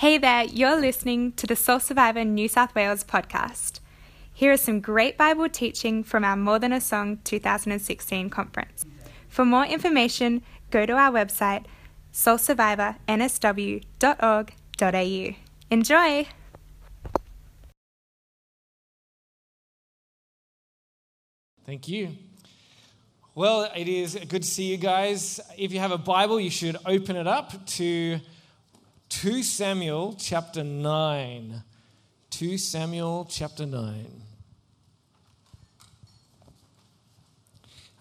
Hey there, you're listening to the Soul Survivor New South Wales podcast. Here is some great Bible teaching from our More Than a Song 2016 conference. For more information, go to our website soulsurvivornsw.org.au. Enjoy! Thank you. Well, it is good to see you guys. If you have a Bible, you should open it up to 2 Samuel chapter 9. 2 Samuel chapter 9.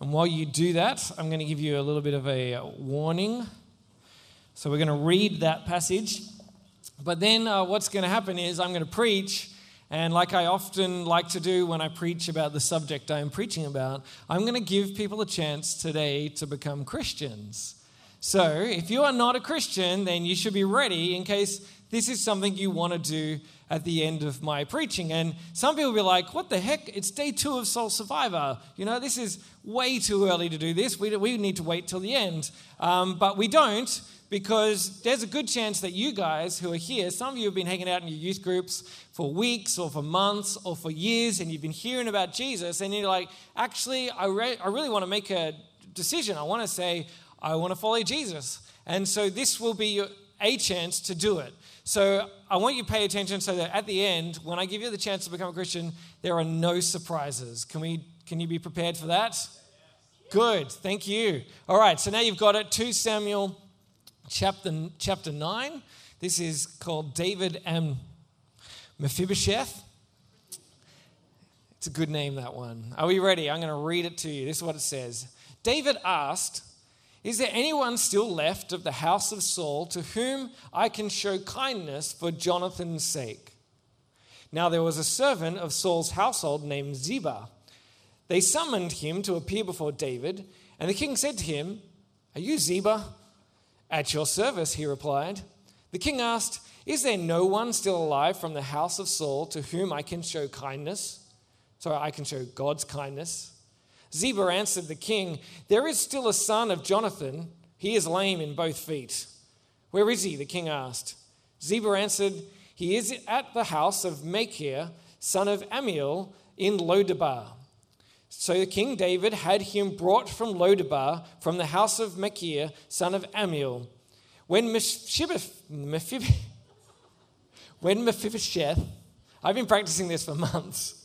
And while you do that, I'm going to give you a little bit of a warning. So we're going to read that passage. But then uh, what's going to happen is I'm going to preach and like I often like to do when I preach about the subject I am preaching about, I'm going to give people a chance today to become Christians. So if you are not a Christian, then you should be ready in case this is something you want to do at the end of my preaching. And some people will be like, what the heck? It's day two of Soul Survivor. You know, this is way too early to do this. We, we need to wait till the end. Um, but we don't because there's a good chance that you guys who are here, some of you have been hanging out in your youth groups for weeks or for months or for years and you've been hearing about Jesus and you're like, actually, I, re- I really want to make a decision. I want to say, I want to follow Jesus. And so this will be a chance to do it. So I want you to pay attention so that at the end, when I give you the chance to become a Christian, there are no surprises. Can, we, can you be prepared for that? Good, thank you. All right, so now you've got it. 2 Samuel chapter, chapter 9. This is called David and Mephibosheth. It's a good name, that one. Are we ready? I'm going to read it to you. This is what it says David asked, Is there anyone still left of the house of Saul to whom I can show kindness for Jonathan's sake? Now there was a servant of Saul's household named Ziba. They summoned him to appear before David, and the king said to him, Are you Ziba? At your service, he replied. The king asked, Is there no one still alive from the house of Saul to whom I can show kindness? So I can show God's kindness. Ziba answered the king, There is still a son of Jonathan. He is lame in both feet. Where is he? The king asked. Ziba answered, He is at the house of Machir, son of Ammiel, in Lo Debar. So the King David had him brought from Lo Debar, from the house of Machir, son of Ammiel. When Mephibosheth, when Mephibosheth, I've been practicing this for months.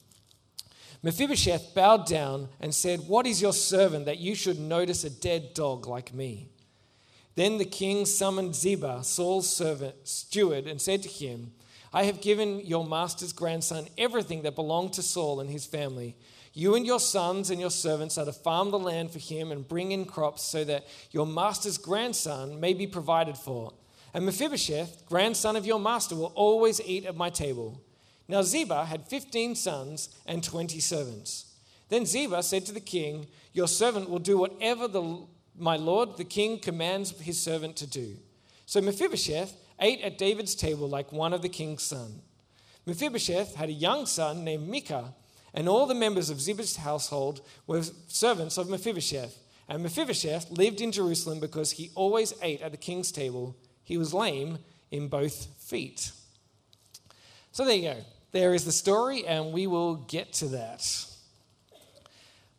Mephibosheth bowed down and said, What is your servant that you should notice a dead dog like me? Then the king summoned Ziba, Saul's servant, steward, and said to him, I have given your master's grandson everything that belonged to Saul and his family. You and your sons and your servants are to farm the land for him and bring in crops so that your master's grandson may be provided for. And Mephibosheth, grandson of your master, will always eat at my table. Now Ziba had 15 sons and 20 servants. Then Ziba said to the king, Your servant will do whatever the, my lord the king commands his servant to do. So Mephibosheth ate at David's table like one of the king's sons. Mephibosheth had a young son named Micah and all the members of Ziba's household were servants of Mephibosheth. And Mephibosheth lived in Jerusalem because he always ate at the king's table. He was lame in both feet. So there you go. There is the story, and we will get to that.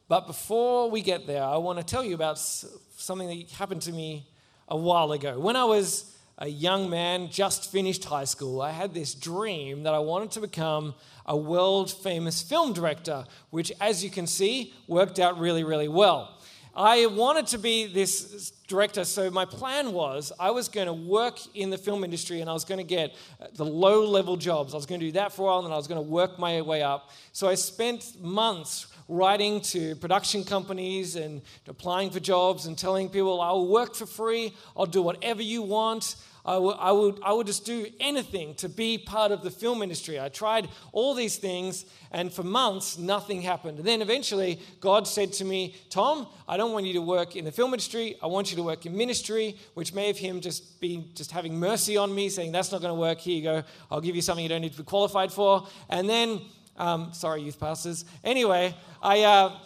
But before we get there, I want to tell you about something that happened to me a while ago. When I was a young man, just finished high school, I had this dream that I wanted to become a world famous film director, which, as you can see, worked out really, really well. I wanted to be this director. So my plan was I was going to work in the film industry and I was going to get the low level jobs. I was going to do that for a while and then I was going to work my way up. So I spent months writing to production companies and applying for jobs and telling people I'll work for free, I'll do whatever you want. I would, I, would, I would just do anything to be part of the film industry. I tried all these things, and for months, nothing happened. And then eventually, God said to me, Tom, I don't want you to work in the film industry. I want you to work in ministry, which may have him just be just having mercy on me, saying, That's not going to work. Here you go. I'll give you something you don't need to be qualified for. And then, um, sorry, youth pastors. Anyway, I. Uh,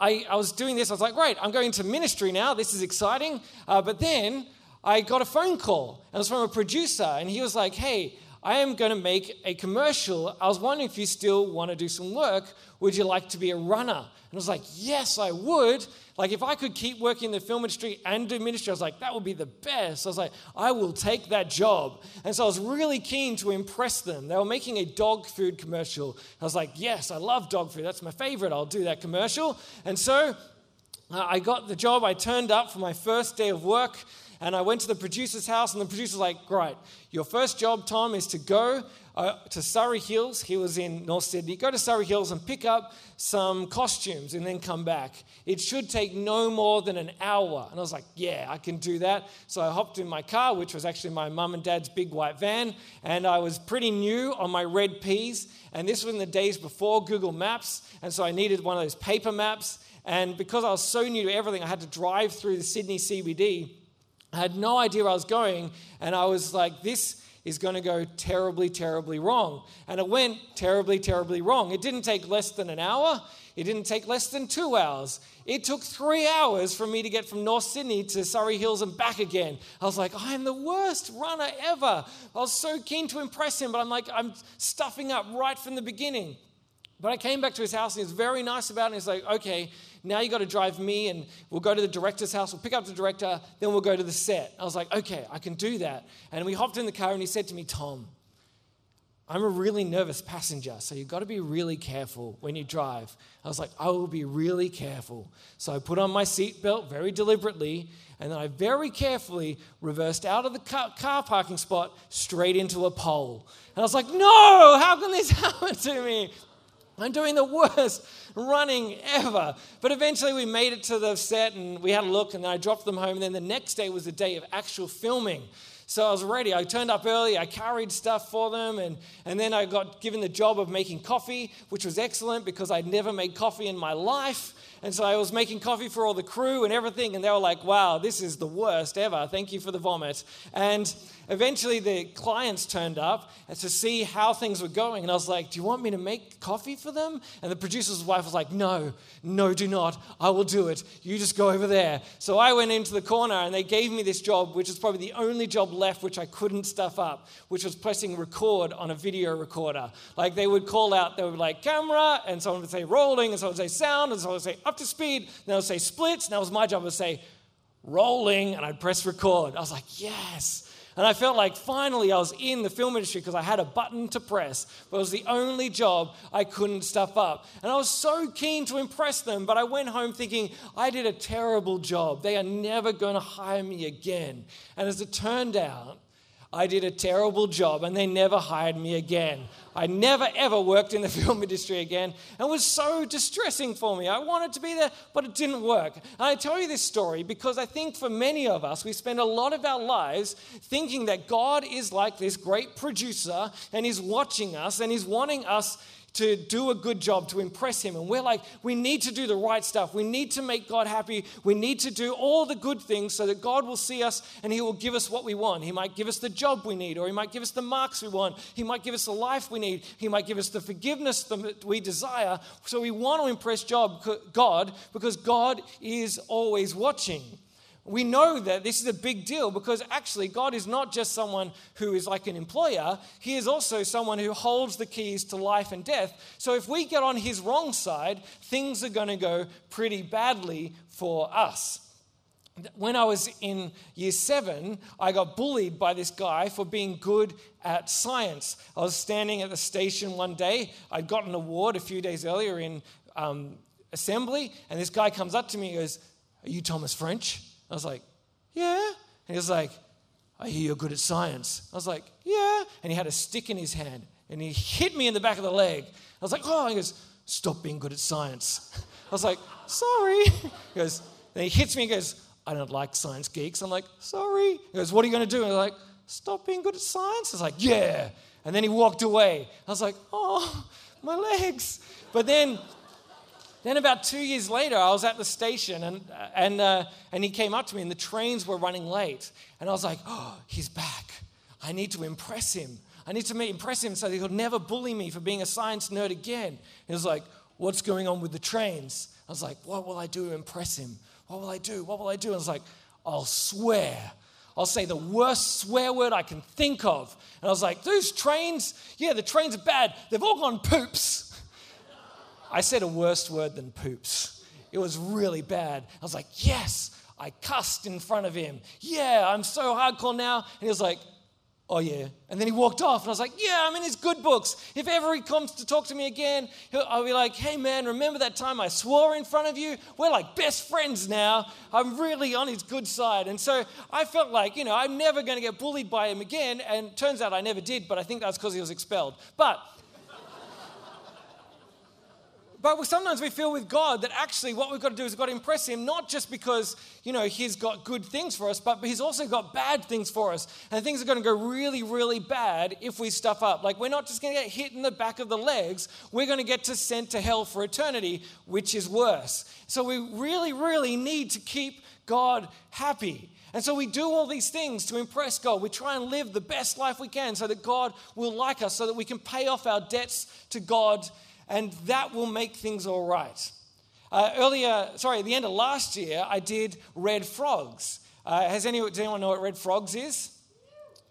I, I, was doing this. I was like, great, I'm going to ministry now. This is exciting. Uh, but then I got a phone call. And it was from a producer, and he was like, Hey, I am going to make a commercial. I was wondering if you still want to do some work. Would you like to be a runner? And I was like, Yes, I would. Like, if I could keep working in the film industry and do ministry, I was like, That would be the best. I was like, I will take that job. And so I was really keen to impress them. They were making a dog food commercial. I was like, Yes, I love dog food. That's my favorite. I'll do that commercial. And so uh, I got the job. I turned up for my first day of work. And I went to the producer's house, and the producer's like, Great, your first job, Tom, is to go uh, to Surry Hills. He was in North Sydney. Go to Surry Hills and pick up some costumes and then come back. It should take no more than an hour. And I was like, Yeah, I can do that. So I hopped in my car, which was actually my mum and dad's big white van, and I was pretty new on my red Ps. And this was in the days before Google Maps. And so I needed one of those paper maps. And because I was so new to everything, I had to drive through the Sydney CBD. I had no idea where I was going, and I was like, this is going to go terribly, terribly wrong. And it went terribly, terribly wrong. It didn't take less than an hour, it didn't take less than two hours. It took three hours for me to get from North Sydney to Surry Hills and back again. I was like, I'm the worst runner ever. I was so keen to impress him, but I'm like, I'm stuffing up right from the beginning. But I came back to his house and he was very nice about it. And he's like, okay, now you got to drive me and we'll go to the director's house. We'll pick up the director, then we'll go to the set. I was like, okay, I can do that. And we hopped in the car and he said to me, Tom, I'm a really nervous passenger, so you've got to be really careful when you drive. I was like, I will be really careful. So I put on my seatbelt very deliberately, and then I very carefully reversed out of the car, car, parking spot straight into a pole. And I was like, no, how can this happen to me? I'm doing the worst running ever. But eventually we made it to the set and we had a look and then I dropped them home. And then the next day was the day of actual filming. So I was ready. I turned up early. I carried stuff for them. And, and then I got given the job of making coffee, which was excellent because I'd never made coffee in my life. And so I was making coffee for all the crew and everything. And they were like, wow, this is the worst ever. Thank you for the vomit. And eventually the clients turned up to see how things were going. And I was like, Do you want me to make coffee for them? And the producer's wife was like, No, no, do not. I will do it. You just go over there. So I went into the corner and they gave me this job, which is probably the only job left which I couldn't stuff up, which was pressing record on a video recorder. Like they would call out, they would be like, Camera, and someone would say rolling, and someone would say sound, and someone would say up to speed, and they would say splits. And that was my job to say, rolling, and I'd press record. I was like, Yes. And I felt like finally I was in the film industry because I had a button to press. But it was the only job I couldn't stuff up. And I was so keen to impress them, but I went home thinking, I did a terrible job. They are never going to hire me again. And as it turned out, I did a terrible job and they never hired me again. I never ever worked in the film industry again and it was so distressing for me. I wanted to be there, but it didn't work. And I tell you this story because I think for many of us, we spend a lot of our lives thinking that God is like this great producer and He's watching us and He's wanting us to do a good job, to impress Him. And we're like, we need to do the right stuff. We need to make God happy. We need to do all the good things so that God will see us and He will give us what we want. He might give us the job we need, or He might give us the marks we want. He might give us the life we need. He might give us the forgiveness that we desire. So we want to impress God because God is always watching we know that this is a big deal because actually God is not just someone who is like an employer, He is also someone who holds the keys to life and death. So if we get on His wrong side, things are going to go pretty badly for us. When I was in year seven, I got bullied by this guy for being good at science. I was standing at the station one day. I'd got an award a few days earlier in um, assembly, and this guy comes up to me and goes, Are you Thomas French? I was like, Yeah. And he was like, I hear you're good at science. I was like, Yeah. And he had a stick in his hand and he hit me in the back of the leg. I was like, Oh, he goes, Stop being good at science. I was like, Sorry. He goes, Then he hits me and goes, I don't like science geeks. I'm like, Sorry. He goes, What are you going to do? And I'm like, Stop being good at science. I was like, Yeah. And then he walked away. I was like, Oh, my legs. But then then about two years later, I was at the station and, and, uh, and he came up to me and the trains were running late. And I was like, oh, he's back. I need to impress him. I need to impress him so that he'll never bully me for being a science nerd again. He was like, what's going on with the trains? I was like, what will I do to impress him? What will I do? What will I do? And I was like, I'll swear. I'll say the worst swear word I can think of. And I was like, those trains, yeah, the trains are bad. They've all gone poops. I said a worse word than poops. It was really bad. I was like, yes, I cussed in front of him. Yeah, I'm so hardcore now. And he was like, oh yeah. And then he walked off, and I was like, yeah, I'm in his good books. If ever he comes to talk to me again, I'll be like, hey man, remember that time I swore in front of you? We're like best friends now. I'm really on his good side. And so I felt like, you know, I'm never going to get bullied by him again. And turns out I never did, but I think that's because he was expelled. But but sometimes we feel with God that actually what we've got to do is we've got to impress Him, not just because, you know, He's got good things for us, but He's also got bad things for us. And things are going to go really, really bad if we stuff up. Like, we're not just going to get hit in the back of the legs, we're going to get to sent to hell for eternity, which is worse. So we really, really need to keep God happy. And so we do all these things to impress God. We try and live the best life we can so that God will like us, so that we can pay off our debts to God and that will make things all right. Uh, earlier, sorry, at the end of last year, I did Red Frogs. Uh, has anyone, does anyone know what Red Frogs is?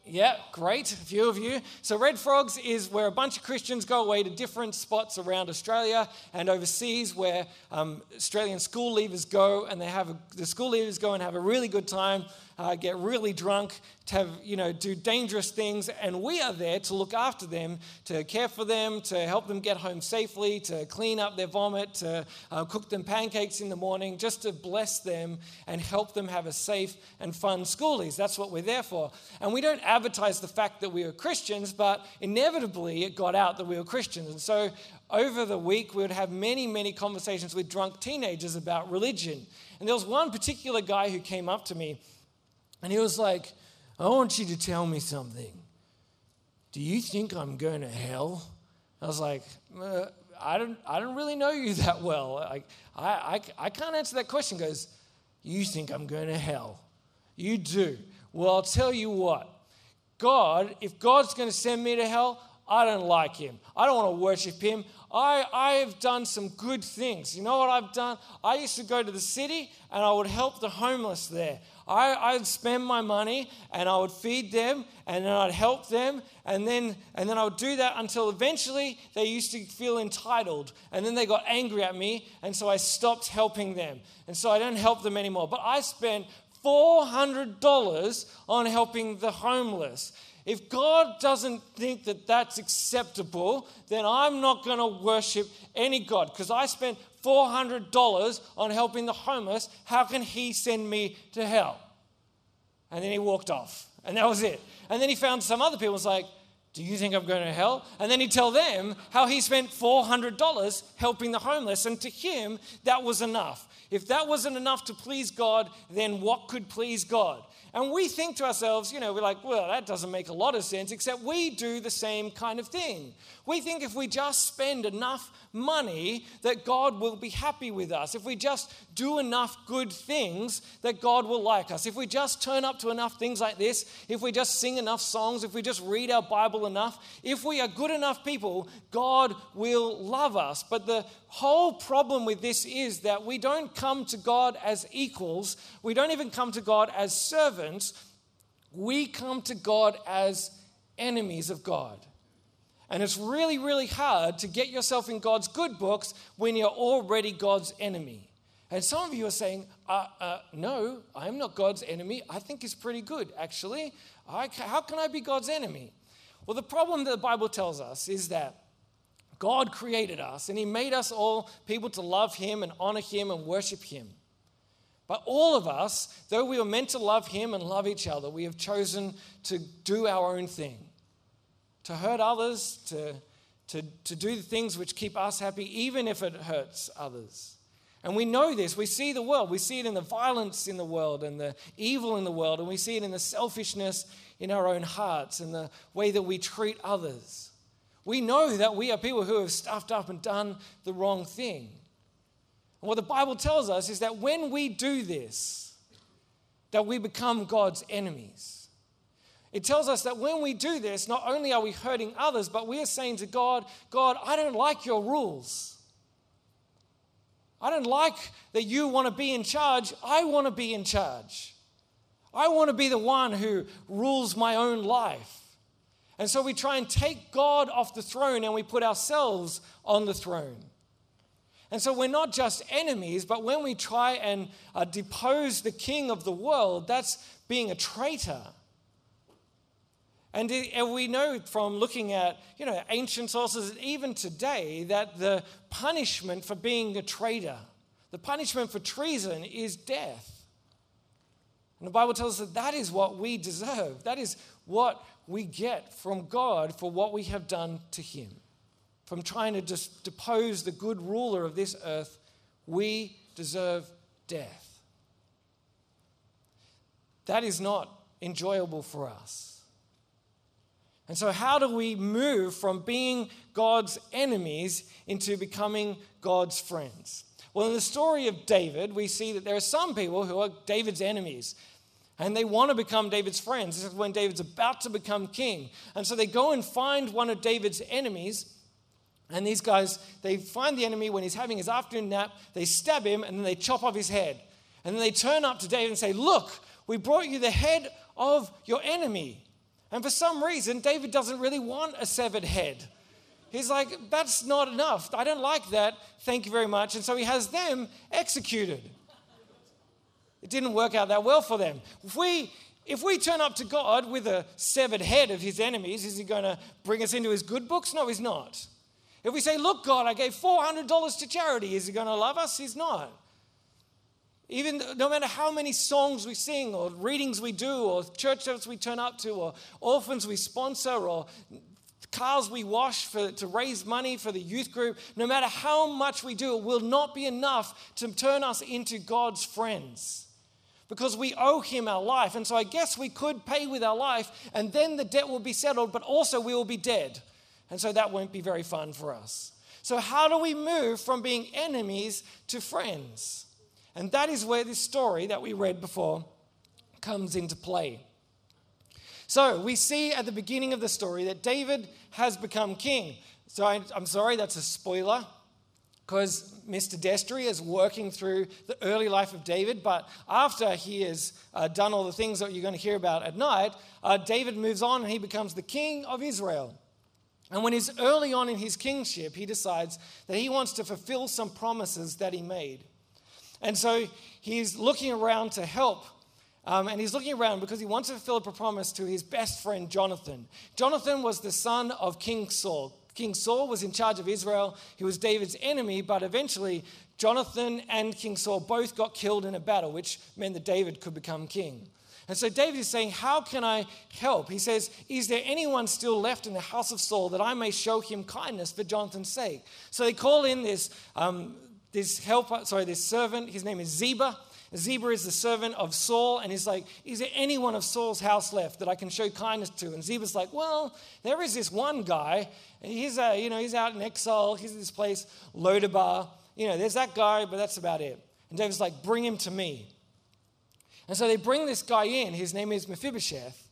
Yeah, great, a few of you. So, Red Frogs is where a bunch of Christians go away to different spots around Australia and overseas where um, Australian school leavers go and they have a, the school leavers go and have a really good time uh, get really drunk, to have, you know, do dangerous things. And we are there to look after them, to care for them, to help them get home safely, to clean up their vomit, to uh, cook them pancakes in the morning, just to bless them and help them have a safe and fun schoolies. That's what we're there for. And we don't advertise the fact that we are Christians, but inevitably it got out that we were Christians. And so over the week, we would have many, many conversations with drunk teenagers about religion. And there was one particular guy who came up to me and he was like, I want you to tell me something. Do you think I'm going to hell? I was like, uh, I, don't, I don't really know you that well. Like, I, I, I can't answer that question. He goes, You think I'm going to hell? You do. Well, I'll tell you what. God, if God's going to send me to hell, I don't like him. I don't want to worship him. I, I have done some good things. You know what I've done? I used to go to the city and I would help the homeless there. I, I'd spend my money and I would feed them and then I'd help them and then, and then I would do that until eventually they used to feel entitled and then they got angry at me and so I stopped helping them. And so I don't help them anymore. But I spent $400 on helping the homeless. If God doesn't think that that's acceptable, then I'm not going to worship any God because I spent $400 on helping the homeless, how can he send me to hell? And then he walked off, and that was it. And then he found some other people, and was like, do you think I'm going to hell? And then he'd tell them how he spent $400 helping the homeless, and to him, that was enough. If that wasn't enough to please God, then what could please God? And we think to ourselves, you know, we're like, well, that doesn't make a lot of sense, except we do the same kind of thing. We think if we just spend enough money, that God will be happy with us. If we just do enough good things, that God will like us. If we just turn up to enough things like this, if we just sing enough songs, if we just read our Bible enough, if we are good enough people, God will love us. But the whole problem with this is that we don't come to God as equals, we don't even come to God as servants, we come to God as enemies of God. And it's really, really hard to get yourself in God's good books when you're already God's enemy. And some of you are saying, uh, uh, No, I'm not God's enemy. I think he's pretty good, actually. I, how can I be God's enemy? Well, the problem that the Bible tells us is that God created us and he made us all people to love him and honor him and worship him. But all of us, though we were meant to love Him and love each other, we have chosen to do our own thing, to hurt others, to, to, to do the things which keep us happy, even if it hurts others. And we know this. We see the world. We see it in the violence in the world and the evil in the world. And we see it in the selfishness in our own hearts and the way that we treat others. We know that we are people who have stuffed up and done the wrong thing. And what the Bible tells us is that when we do this, that we become God's enemies. It tells us that when we do this, not only are we hurting others, but we are saying to God, God, I don't like your rules. I don't like that you want to be in charge. I want to be in charge. I want to be the one who rules my own life. And so we try and take God off the throne and we put ourselves on the throne. And so we're not just enemies, but when we try and uh, depose the king of the world, that's being a traitor. And, and we know from looking at you know, ancient sources, even today, that the punishment for being a traitor, the punishment for treason is death. And the Bible tells us that that is what we deserve. That is what we get from God for what we have done to Him from trying to just depose the good ruler of this earth, we deserve death. That is not enjoyable for us. And so, how do we move from being God's enemies into becoming God's friends? Well, in the story of David, we see that there are some people who are David's enemies and they want to become David's friends. This is when David's about to become king. And so they go and find one of David's enemies and these guys, they find the enemy when he's having his afternoon nap, they stab him, and then they chop off his head. And then they turn up to David and say, Look, we brought you the head of your enemy. And for some reason, David doesn't really want a severed head. He's like, That's not enough. I don't like that. Thank you very much. And so he has them executed. It didn't work out that well for them. If we if we turn up to God with a severed head of his enemies, is he going to bring us into his good books? No, he's not. If we say, Look, God, I gave $400 to charity, is He going to love us? He's not. Even no matter how many songs we sing, or readings we do, or church we turn up to, or orphans we sponsor, or cars we wash for, to raise money for the youth group, no matter how much we do, it will not be enough to turn us into God's friends because we owe Him our life. And so I guess we could pay with our life, and then the debt will be settled, but also we will be dead. And so that won't be very fun for us. So, how do we move from being enemies to friends? And that is where this story that we read before comes into play. So, we see at the beginning of the story that David has become king. So, I, am sorry, that's a spoiler because Mr. Destry is working through the early life of David. But after he has uh, done all the things that you're going to hear about at night, uh, David moves on and he becomes the king of Israel. And when he's early on in his kingship, he decides that he wants to fulfill some promises that he made. And so he's looking around to help. Um, and he's looking around because he wants to fulfill a promise to his best friend, Jonathan. Jonathan was the son of King Saul. King Saul was in charge of Israel. He was David's enemy, but eventually Jonathan and King Saul both got killed in a battle, which meant that David could become king. And so David is saying, How can I help? He says, Is there anyone still left in the house of Saul that I may show him kindness for Jonathan's sake? So they call in this, um, this helper, sorry, this servant. His name is Ziba. Ziba is the servant of Saul, and he's like, Is there anyone of Saul's house left that I can show kindness to? And Ziba's like, Well, there is this one guy, he's, uh, you know, he's out in exile. He's in this place, Lo Debar. You know, there's that guy, but that's about it. And David's like, Bring him to me. And so they bring this guy in. His name is Mephibosheth.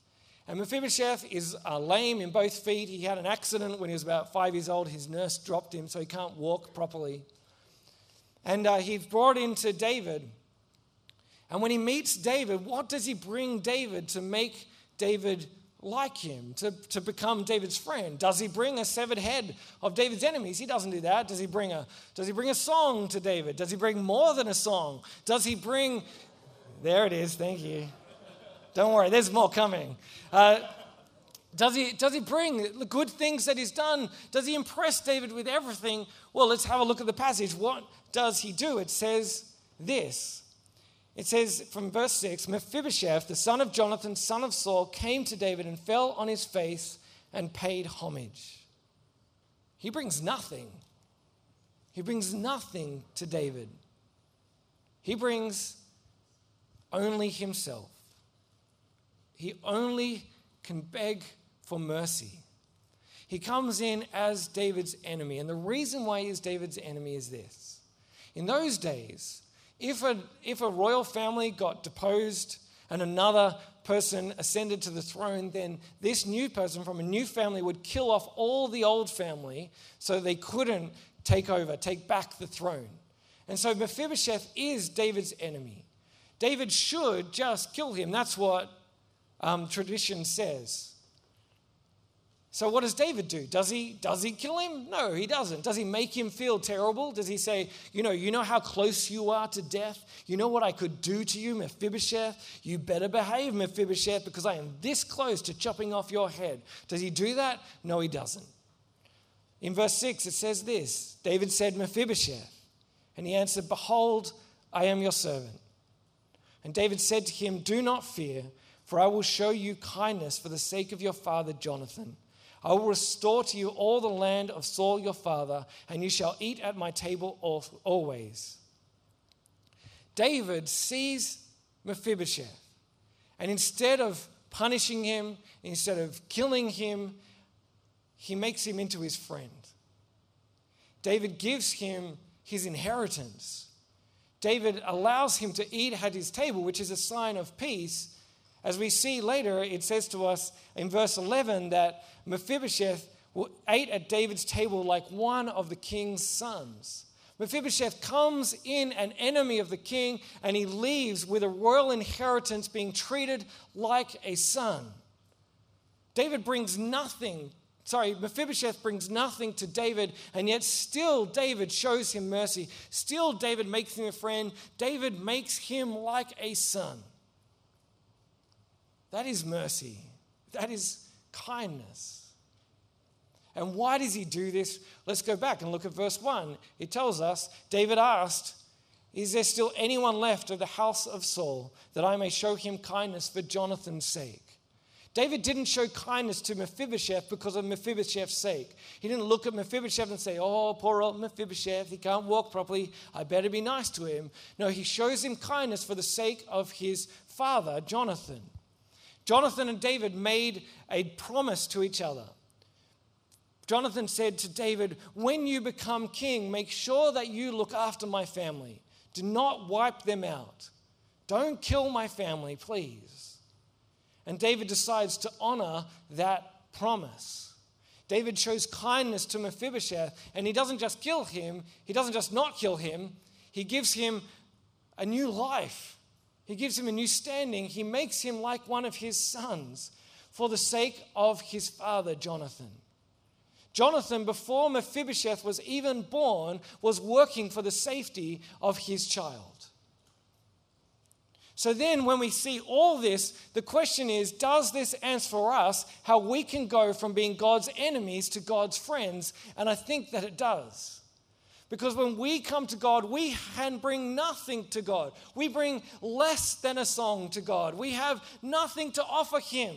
And Mephibosheth is uh, lame in both feet. He had an accident when he was about five years old. His nurse dropped him, so he can't walk properly. And uh, he's brought into David. And when he meets David, what does he bring David to make David like him, to, to become David's friend? Does he bring a severed head of David's enemies? He doesn't do that. Does he bring a, does he bring a song to David? Does he bring more than a song? Does he bring there it is. Thank you. Don't worry, there's more coming. Uh, does he, does he bring the good things that he's done? Does he impress David with everything? Well, let's have a look at the passage. What does he do? It says this It says from verse 6 Mephibosheth, the son of Jonathan, son of Saul, came to David and fell on his face and paid homage. He brings nothing. He brings nothing to David. He brings only himself. He only can beg for mercy. He comes in as David's enemy. And the reason why he is David's enemy is this. In those days, if a, if a royal family got deposed and another person ascended to the throne, then this new person from a new family would kill off all the old family so they couldn't take over, take back the throne. And so Mephibosheth is David's enemy. David should just kill him. That's what um, tradition says. So what does David do? Does he does he kill him? No, he doesn't. Does he make him feel terrible? Does he say, you know, you know how close you are to death? You know what I could do to you, Mephibosheth? You better behave, Mephibosheth, because I am this close to chopping off your head. Does he do that? No, he doesn't. In verse 6 it says this. David said, Mephibosheth, and he answered, Behold, I am your servant. And David said to him, Do not fear, for I will show you kindness for the sake of your father Jonathan I will restore to you all the land of Saul your father, and you shall eat at my table always. David sees Mephibosheth, and instead of punishing him, instead of killing him, he makes him into his friend. David gives him his inheritance. David allows him to eat at his table, which is a sign of peace as we see later, it says to us in verse 11 that Mephibosheth ate at David's table like one of the king's sons. Mephibosheth comes in an enemy of the king and he leaves with a royal inheritance being treated like a son. David brings nothing, sorry, Mephibosheth brings nothing to David, and yet still David shows him mercy. Still David makes him a friend. David makes him like a son. That is mercy. That is kindness. And why does he do this? Let's go back and look at verse 1. It tells us David asked, Is there still anyone left of the house of Saul that I may show him kindness for Jonathan's sake? David didn't show kindness to Mephibosheth because of Mephibosheth's sake. He didn't look at Mephibosheth and say, Oh, poor old Mephibosheth, he can't walk properly. I better be nice to him. No, he shows him kindness for the sake of his father, Jonathan. Jonathan and David made a promise to each other. Jonathan said to David, When you become king, make sure that you look after my family. Do not wipe them out. Don't kill my family, please. And David decides to honor that promise. David shows kindness to Mephibosheth, and he doesn't just kill him, he doesn't just not kill him, he gives him a new life. He gives him a new standing. He makes him like one of his sons for the sake of his father, Jonathan. Jonathan, before Mephibosheth was even born, was working for the safety of his child. So then, when we see all this, the question is Does this answer for us how we can go from being God's enemies to God's friends? And I think that it does. Because when we come to God, we can bring nothing to God. We bring less than a song to God. We have nothing to offer Him.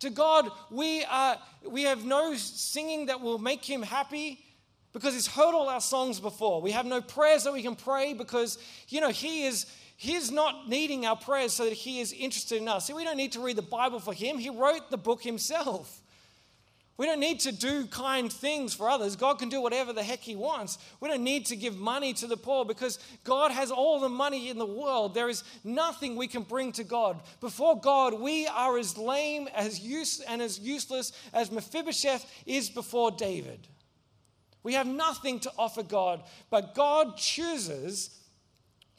To God, we, are, we have no singing that will make Him happy because He's heard all our songs before. We have no prayers that we can pray because, you know, He is. He's not needing our prayers so that he is interested in us. See, we don't need to read the Bible for him. He wrote the book himself. We don't need to do kind things for others. God can do whatever the heck He wants. We don't need to give money to the poor because God has all the money in the world. There is nothing we can bring to God. Before God, we are as lame as use, and as useless as Mephibosheth is before David. We have nothing to offer God, but God chooses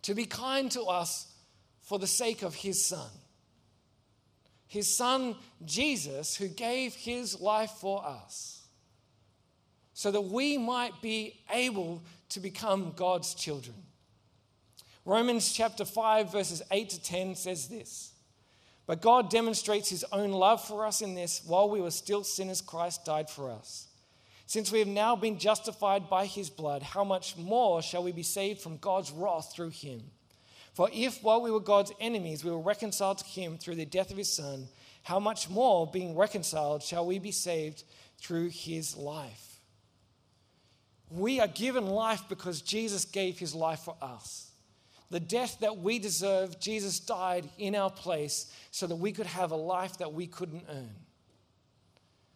to be kind to us for the sake of His Son his son Jesus, who gave his life for us, so that we might be able to become God's children. Romans chapter 5, verses 8 to 10 says this But God demonstrates his own love for us in this while we were still sinners, Christ died for us. Since we have now been justified by his blood, how much more shall we be saved from God's wrath through him? For if while we were God's enemies, we were reconciled to him through the death of his son, how much more, being reconciled, shall we be saved through his life? We are given life because Jesus gave his life for us. The death that we deserve, Jesus died in our place so that we could have a life that we couldn't earn.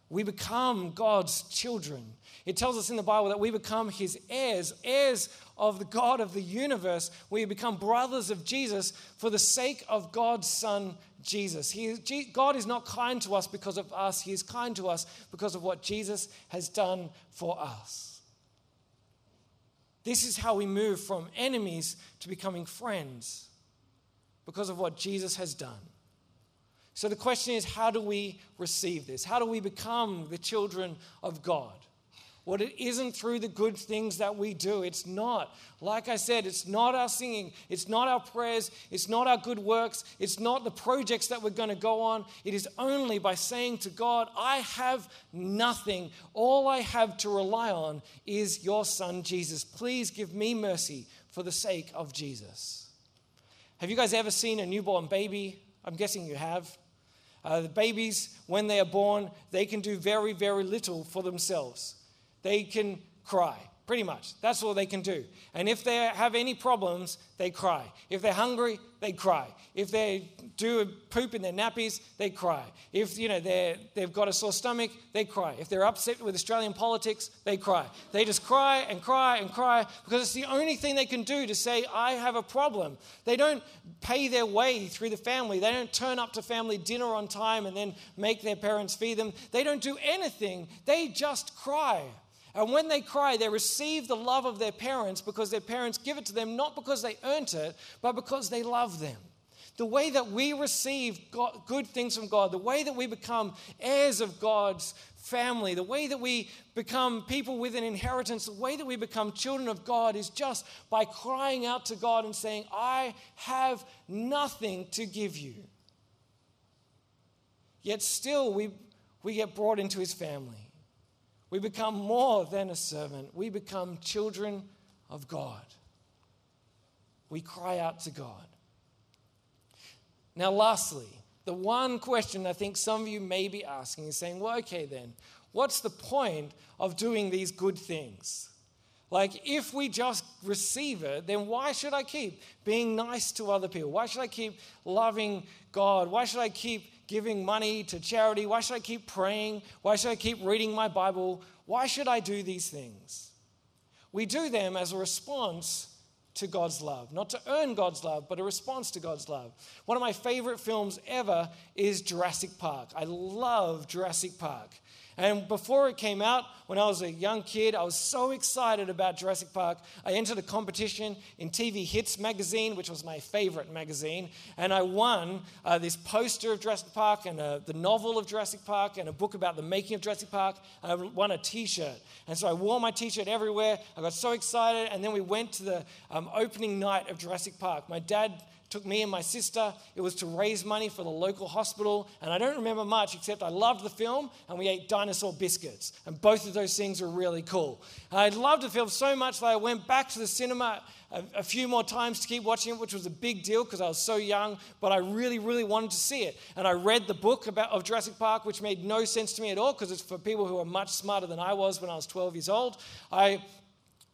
We become God's children. It tells us in the Bible that we become his heirs, heirs of the God of the universe. We become brothers of Jesus for the sake of God's Son, Jesus. He, God is not kind to us because of us, He is kind to us because of what Jesus has done for us. This is how we move from enemies to becoming friends because of what Jesus has done. So the question is how do we receive this? How do we become the children of God? Well, it isn't through the good things that we do. It's not. Like I said, it's not our singing. It's not our prayers. It's not our good works. It's not the projects that we're going to go on. It is only by saying to God, I have nothing. All I have to rely on is your son, Jesus. Please give me mercy for the sake of Jesus. Have you guys ever seen a newborn baby? I'm guessing you have. Uh, the babies, when they are born, they can do very, very little for themselves they can cry. Pretty much. That's all they can do. And if they have any problems, they cry. If they're hungry, they cry. If they do a poop in their nappies, they cry. If you know they they've got a sore stomach, they cry. If they're upset with Australian politics, they cry. They just cry and cry and cry because it's the only thing they can do to say, I have a problem. They don't pay their way through the family. They don't turn up to family dinner on time and then make their parents feed them. They don't do anything. They just cry. And when they cry, they receive the love of their parents because their parents give it to them not because they earned it, but because they love them. The way that we receive good things from God, the way that we become heirs of God's family, the way that we become people with an inheritance, the way that we become children of God is just by crying out to God and saying, I have nothing to give you. Yet still, we, we get brought into his family. We become more than a servant. We become children of God. We cry out to God. Now, lastly, the one question I think some of you may be asking is saying, well, okay, then, what's the point of doing these good things? Like, if we just receive it, then why should I keep being nice to other people? Why should I keep loving God? Why should I keep giving money to charity? Why should I keep praying? Why should I keep reading my Bible? Why should I do these things? We do them as a response to God's love, not to earn God's love, but a response to God's love. One of my favorite films ever is Jurassic Park. I love Jurassic Park. And before it came out, when I was a young kid, I was so excited about Jurassic Park. I entered a competition in TV Hits magazine, which was my favorite magazine, and I won uh, this poster of Jurassic Park and uh, the novel of Jurassic Park and a book about the making of Jurassic Park. I won a t shirt. And so I wore my t shirt everywhere. I got so excited, and then we went to the um, opening night of Jurassic Park. My dad took me and my sister. It was to raise money for the local hospital. And I don't remember much except I loved the film and we ate dinosaur biscuits. And both of those things were really cool. I loved the film so much that I went back to the cinema a, a few more times to keep watching it, which was a big deal because I was so young, but I really, really wanted to see it. And I read the book about, of Jurassic Park, which made no sense to me at all because it's for people who are much smarter than I was when I was 12 years old. I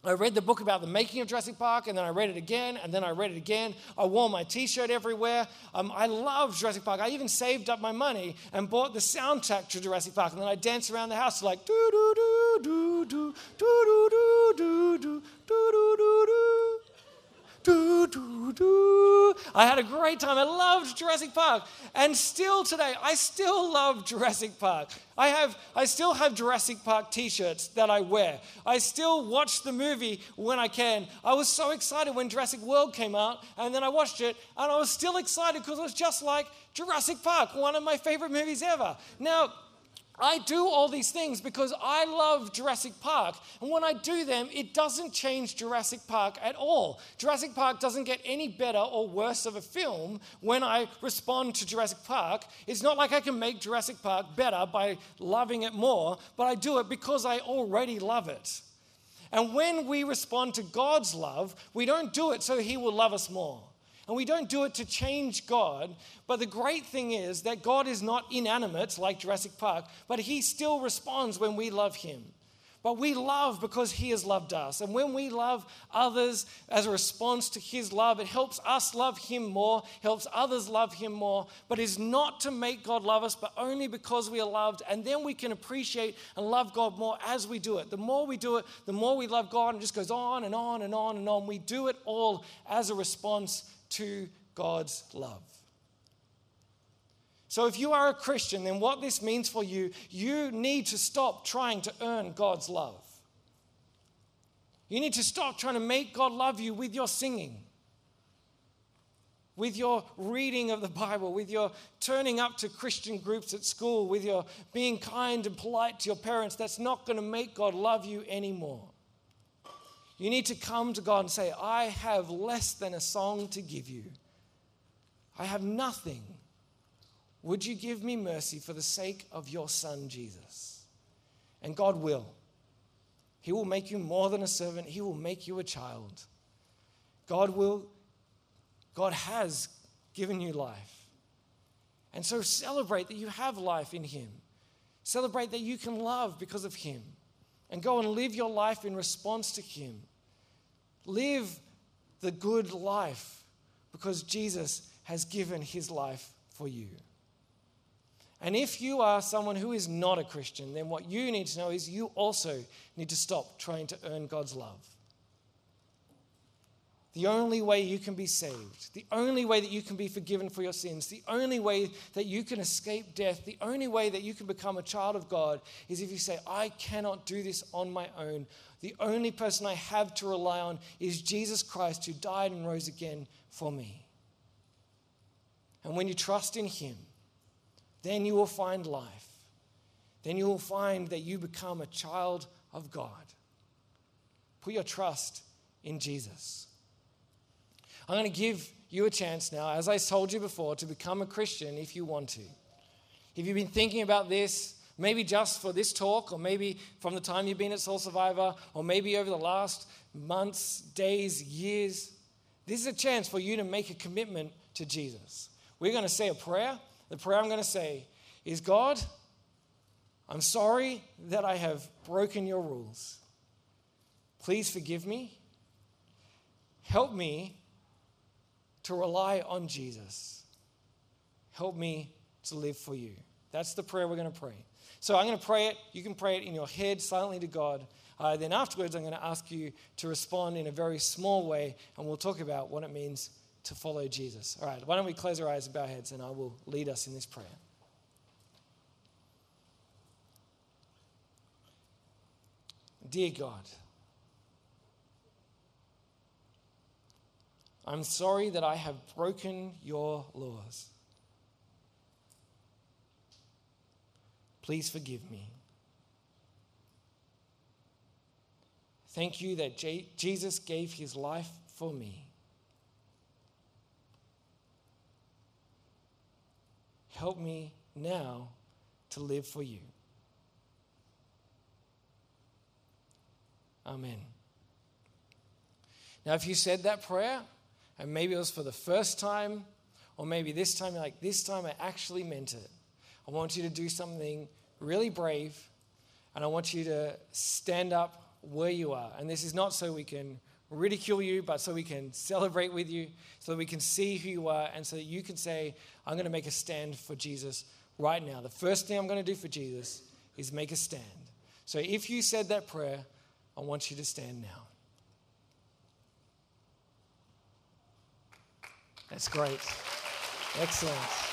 I read the book about the making of Jurassic Park, and then I read it again, and then I read it again. I wore my t shirt everywhere. Um, I love Jurassic Park. I even saved up my money and bought the soundtrack to Jurassic Park, and then I danced around the house like do do do do do do do do do do do do do do, do, do. I had a great time. I loved Jurassic Park. And still today, I still love Jurassic Park. I, have, I still have Jurassic Park t shirts that I wear. I still watch the movie when I can. I was so excited when Jurassic World came out, and then I watched it, and I was still excited because it was just like Jurassic Park, one of my favorite movies ever. Now, I do all these things because I love Jurassic Park. And when I do them, it doesn't change Jurassic Park at all. Jurassic Park doesn't get any better or worse of a film when I respond to Jurassic Park. It's not like I can make Jurassic Park better by loving it more, but I do it because I already love it. And when we respond to God's love, we don't do it so He will love us more. And we don't do it to change God. But the great thing is that God is not inanimate like Jurassic Park, but He still responds when we love Him. But we love because He has loved us. And when we love others as a response to His love, it helps us love Him more, helps others love Him more. But it's not to make God love us, but only because we are loved. And then we can appreciate and love God more as we do it. The more we do it, the more we love God. And it just goes on and on and on and on. We do it all as a response to God's love. So, if you are a Christian, then what this means for you, you need to stop trying to earn God's love. You need to stop trying to make God love you with your singing, with your reading of the Bible, with your turning up to Christian groups at school, with your being kind and polite to your parents. That's not going to make God love you anymore. You need to come to God and say, I have less than a song to give you. I have nothing would you give me mercy for the sake of your son, Jesus? And God will. He will make you more than a servant, He will make you a child. God will, God has given you life. And so celebrate that you have life in Him. Celebrate that you can love because of Him. And go and live your life in response to Him. Live the good life because Jesus has given His life for you. And if you are someone who is not a Christian, then what you need to know is you also need to stop trying to earn God's love. The only way you can be saved, the only way that you can be forgiven for your sins, the only way that you can escape death, the only way that you can become a child of God is if you say, I cannot do this on my own. The only person I have to rely on is Jesus Christ who died and rose again for me. And when you trust in Him, then you will find life. Then you will find that you become a child of God. Put your trust in Jesus. I'm going to give you a chance now, as I told you before, to become a Christian if you want to. If you've been thinking about this, maybe just for this talk, or maybe from the time you've been at Soul Survivor, or maybe over the last months, days, years, this is a chance for you to make a commitment to Jesus. We're going to say a prayer the prayer I'm going to say is God, I'm sorry that I have broken your rules. Please forgive me. Help me to rely on Jesus. Help me to live for you. That's the prayer we're going to pray. So I'm going to pray it. You can pray it in your head silently to God. Uh, then afterwards, I'm going to ask you to respond in a very small way, and we'll talk about what it means to follow Jesus. All right, why don't we close our eyes and bow our heads, and I will lead us in this prayer. Dear God, I'm sorry that I have broken your laws. Please forgive me. Thank you that J- Jesus gave his life for me. Help me now to live for you. Amen. Now, if you said that prayer, and maybe it was for the first time, or maybe this time you're like, this time I actually meant it. I want you to do something really brave, and I want you to stand up where you are. And this is not so we can ridicule you, but so we can celebrate with you, so that we can see who you are, and so that you can say, I'm going to make a stand for Jesus right now. The first thing I'm going to do for Jesus is make a stand. So if you said that prayer, I want you to stand now. That's great. Excellent.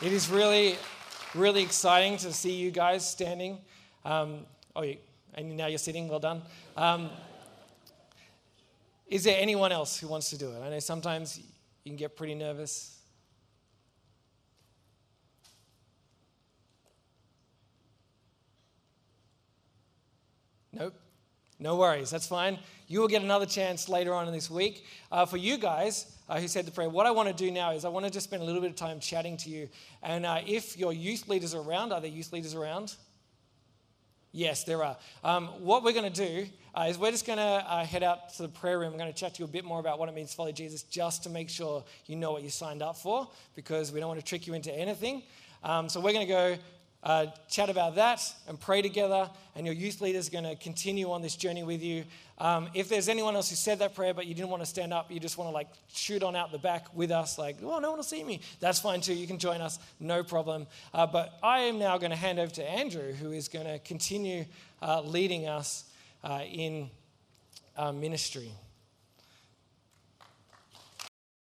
It is really, really exciting to see you guys standing. Um, oh, you, and now you're sitting. Well done. Um, is there anyone else who wants to do it? I know sometimes you can get pretty nervous. Nope. No worries. That's fine. You will get another chance later on in this week. Uh, for you guys, uh, who said the prayer. What I want to do now is I want to just spend a little bit of time chatting to you. And uh, if your youth leaders are around, are there youth leaders around? Yes, there are. Um, what we're going to do uh, is we're just going to uh, head out to the prayer room. I'm going to chat to you a bit more about what it means to follow Jesus, just to make sure you know what you signed up for, because we don't want to trick you into anything. Um, so we're going to go uh, chat about that and pray together. And your youth leader is going to continue on this journey with you. Um, if there's anyone else who said that prayer, but you didn't want to stand up, you just want to like shoot on out the back with us, like, oh, no one will see me. That's fine too. You can join us, no problem. Uh, but I am now going to hand over to Andrew, who is going to continue uh, leading us uh, in uh, ministry.